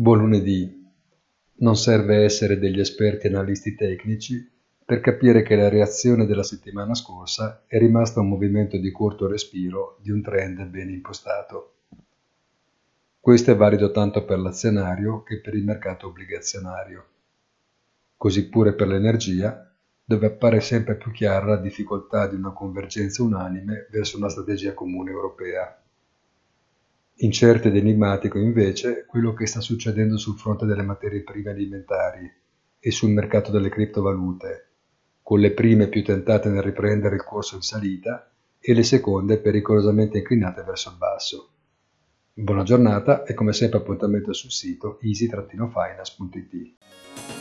Buon lunedì. Non serve essere degli esperti analisti tecnici per capire che la reazione della settimana scorsa è rimasta un movimento di corto respiro di un trend ben impostato. Questo è valido tanto per l'azionario che per il mercato obbligazionario. Così pure per l'energia, dove appare sempre più chiara la difficoltà di una convergenza unanime verso una strategia comune europea. Incerto ed enigmatico invece quello che sta succedendo sul fronte delle materie prime alimentari e sul mercato delle criptovalute, con le prime più tentate nel riprendere il corso in salita e le seconde pericolosamente inclinate verso il basso. Buona giornata e come sempre appuntamento sul sito easy-finance.it.